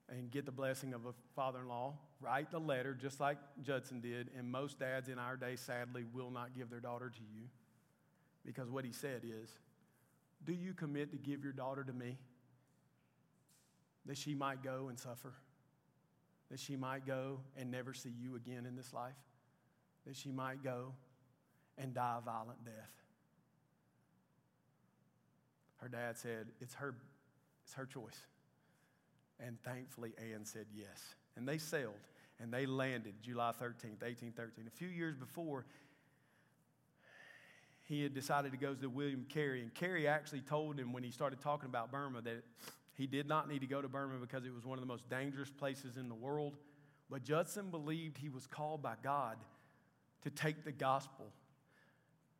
and get the blessing of a father in law, write the letter just like Judson did. And most dads in our day, sadly, will not give their daughter to you because what he said is, do you commit to give your daughter to me? That she might go and suffer? That she might go and never see you again in this life? That she might go and die a violent death? Her dad said, It's her, it's her choice. And thankfully, Anne said yes. And they sailed and they landed July 13th, 1813. A few years before, he had decided to go to William Carey. And Carey actually told him when he started talking about Burma that he did not need to go to Burma because it was one of the most dangerous places in the world. But Judson believed he was called by God to take the gospel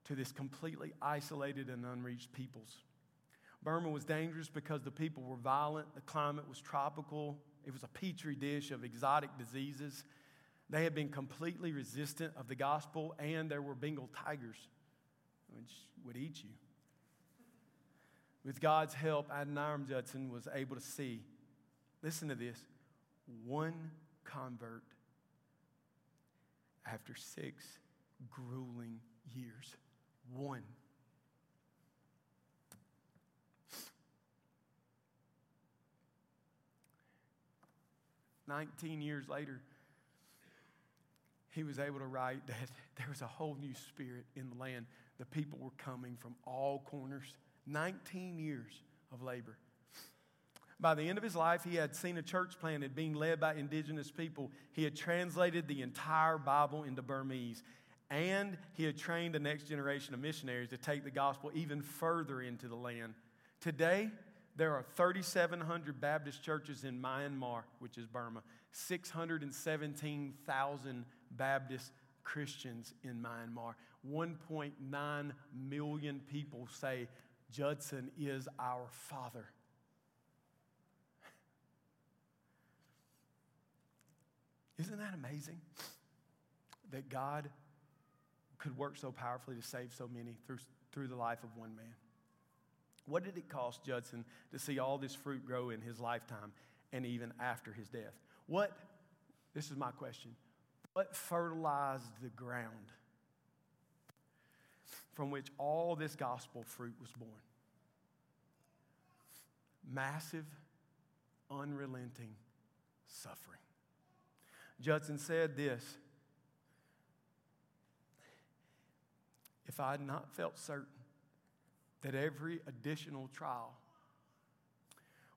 to this completely isolated and unreached peoples. Burma was dangerous because the people were violent, the climate was tropical, it was a petri dish of exotic diseases. They had been completely resistant of the gospel, and there were Bengal tigers which would eat you. With God's help, Adoniram Judson was able to see, listen to this, one convert after six grueling years. One. Nineteen years later, he was able to write that there was a whole new spirit in the land. The people were coming from all corners. 19 years of labor. By the end of his life, he had seen a church planted being led by indigenous people. He had translated the entire Bible into Burmese. And he had trained the next generation of missionaries to take the gospel even further into the land. Today, there are 3,700 Baptist churches in Myanmar, which is Burma, 617,000 Baptist Christians in Myanmar. 1.9 million people say Judson is our father. Isn't that amazing? That God could work so powerfully to save so many through, through the life of one man. What did it cost Judson to see all this fruit grow in his lifetime and even after his death? What, this is my question, what fertilized the ground from which all this gospel fruit was born? Massive, unrelenting suffering. Judson said this If I had not felt certain that every additional trial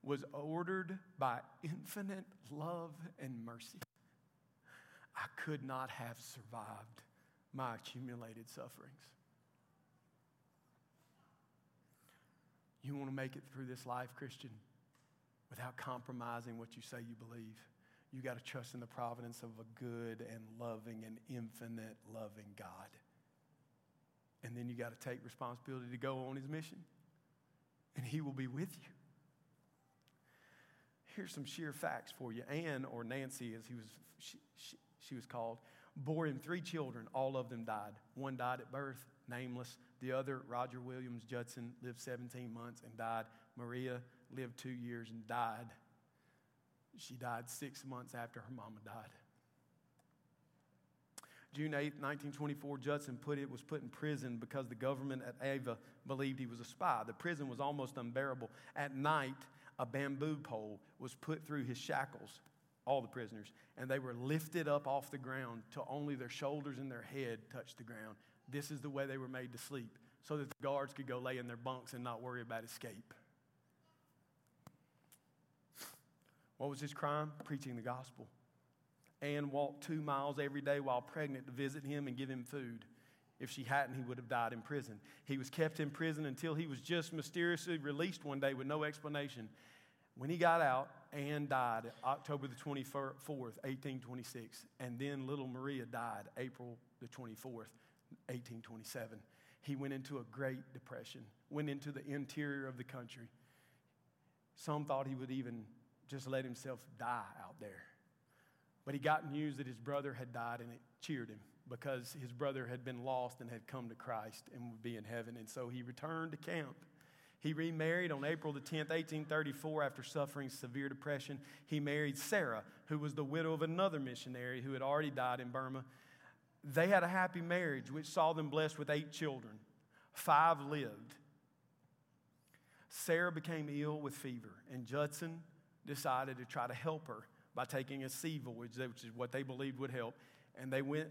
was ordered by infinite love and mercy, I could not have survived my accumulated sufferings. You want to make it through this life, Christian, without compromising what you say you believe. You got to trust in the providence of a good and loving and infinite loving God. And then you got to take responsibility to go on his mission, and he will be with you. Here's some sheer facts for you. Anne, or Nancy, as he was, she, she, she was called, bore him three children. All of them died. One died at birth, nameless. The other, Roger Williams Judson, lived 17 months and died. Maria lived two years and died. She died six months after her mama died. June 8, 1924, Judson put it, was put in prison because the government at Ava believed he was a spy. The prison was almost unbearable. At night, a bamboo pole was put through his shackles, all the prisoners, and they were lifted up off the ground till only their shoulders and their head touched the ground. This is the way they were made to sleep, so that the guards could go lay in their bunks and not worry about escape. What was his crime? Preaching the gospel. Anne walked two miles every day while pregnant to visit him and give him food. If she hadn't, he would have died in prison. He was kept in prison until he was just mysteriously released one day with no explanation. When he got out, Anne died October the 24th, 1826. And then little Maria died April the 24th, 1827. He went into a great depression, went into the interior of the country. Some thought he would even just let himself die out there. But he got news that his brother had died and it cheered him because his brother had been lost and had come to Christ and would be in heaven. And so he returned to camp. He remarried on April the 10th, 1834, after suffering severe depression. He married Sarah, who was the widow of another missionary who had already died in Burma. They had a happy marriage, which saw them blessed with eight children. Five lived. Sarah became ill with fever, and Judson decided to try to help her by taking a sea voyage, which is what they believed would help. And they went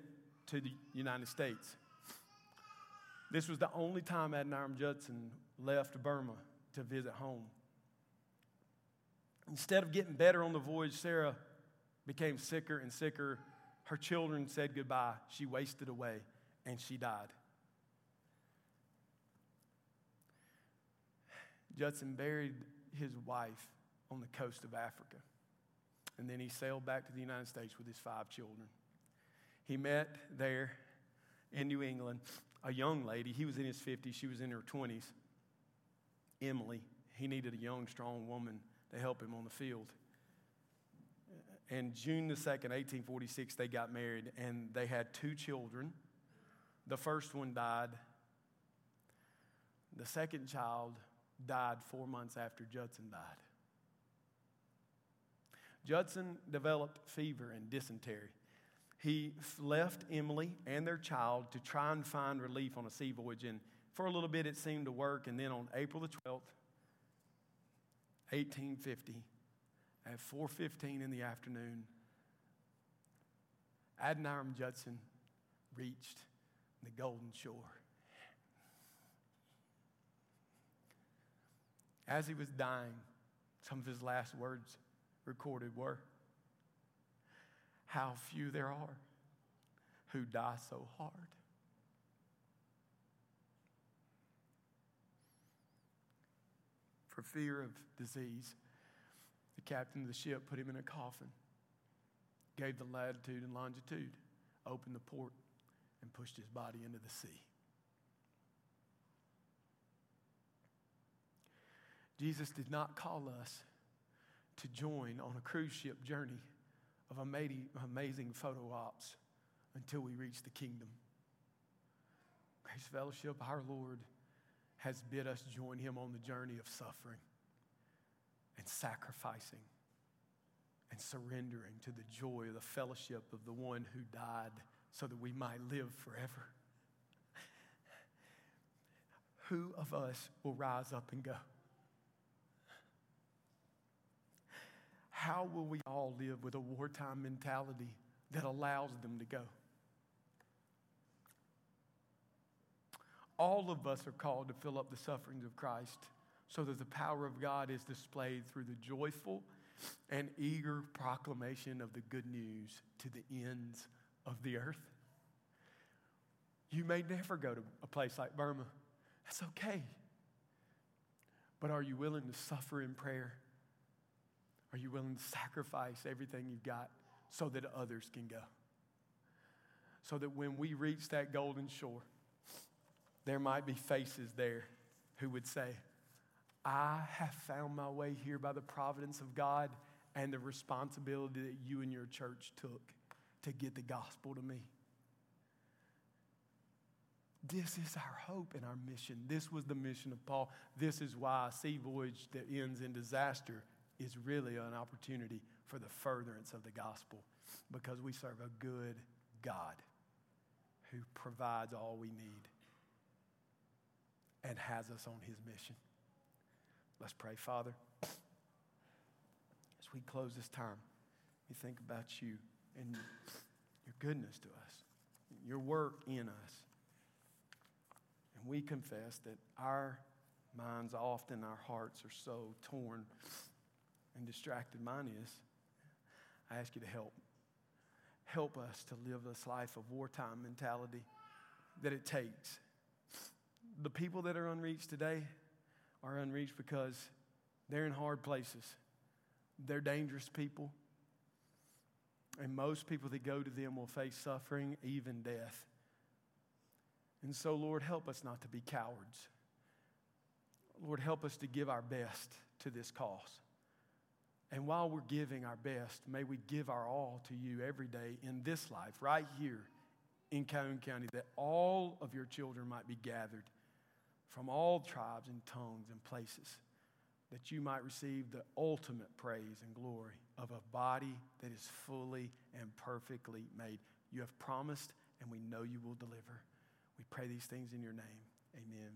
to the United States. This was the only time Adoniram Judson left Burma to visit home. Instead of getting better on the voyage, Sarah became sicker and sicker. Her children said goodbye. She wasted away and she died. Judson buried his wife on the coast of Africa. And then he sailed back to the United States with his five children. He met there in New England a young lady. He was in his 50s, she was in her 20s. Emily. He needed a young, strong woman to help him on the field. And June the 2nd, 1846, they got married and they had two children. The first one died. The second child died four months after Judson died. Judson developed fever and dysentery. He left Emily and their child to try and find relief on a sea voyage. And for a little bit, it seemed to work. And then on April the 12th, 1850, at 4.15 in the afternoon, Adoniram Judson reached the Golden Shore. As he was dying, some of his last words recorded were How few there are who die so hard. For fear of disease, the captain of the ship put him in a coffin, gave the latitude and longitude, opened the port, and pushed his body into the sea. Jesus did not call us to join on a cruise ship journey of amazing photo ops until we reach the kingdom. Grace Fellowship, our Lord has bid us join him on the journey of suffering and sacrificing and surrendering to the joy of the fellowship of the one who died so that we might live forever. Who of us will rise up and go? How will we all live with a wartime mentality that allows them to go? All of us are called to fill up the sufferings of Christ so that the power of God is displayed through the joyful and eager proclamation of the good news to the ends of the earth. You may never go to a place like Burma. That's okay. But are you willing to suffer in prayer? Are you willing to sacrifice everything you've got so that others can go? So that when we reach that golden shore, there might be faces there who would say, I have found my way here by the providence of God and the responsibility that you and your church took to get the gospel to me. This is our hope and our mission. This was the mission of Paul. This is why a sea voyage that ends in disaster is really an opportunity for the furtherance of the gospel because we serve a good God who provides all we need and has us on his mission. Let's pray, Father. As we close this time, we think about you and your goodness to us, your work in us. And we confess that our minds, often our hearts, are so torn and distracted mine is, I ask you to help. Help us to live this life of wartime mentality that it takes. The people that are unreached today are unreached because they're in hard places. They're dangerous people. And most people that go to them will face suffering, even death. And so, Lord, help us not to be cowards. Lord, help us to give our best to this cause. And while we're giving our best, may we give our all to you every day in this life, right here in Calhoun County, that all of your children might be gathered from all tribes and tongues and places, that you might receive the ultimate praise and glory of a body that is fully and perfectly made. You have promised, and we know you will deliver. We pray these things in your name. Amen.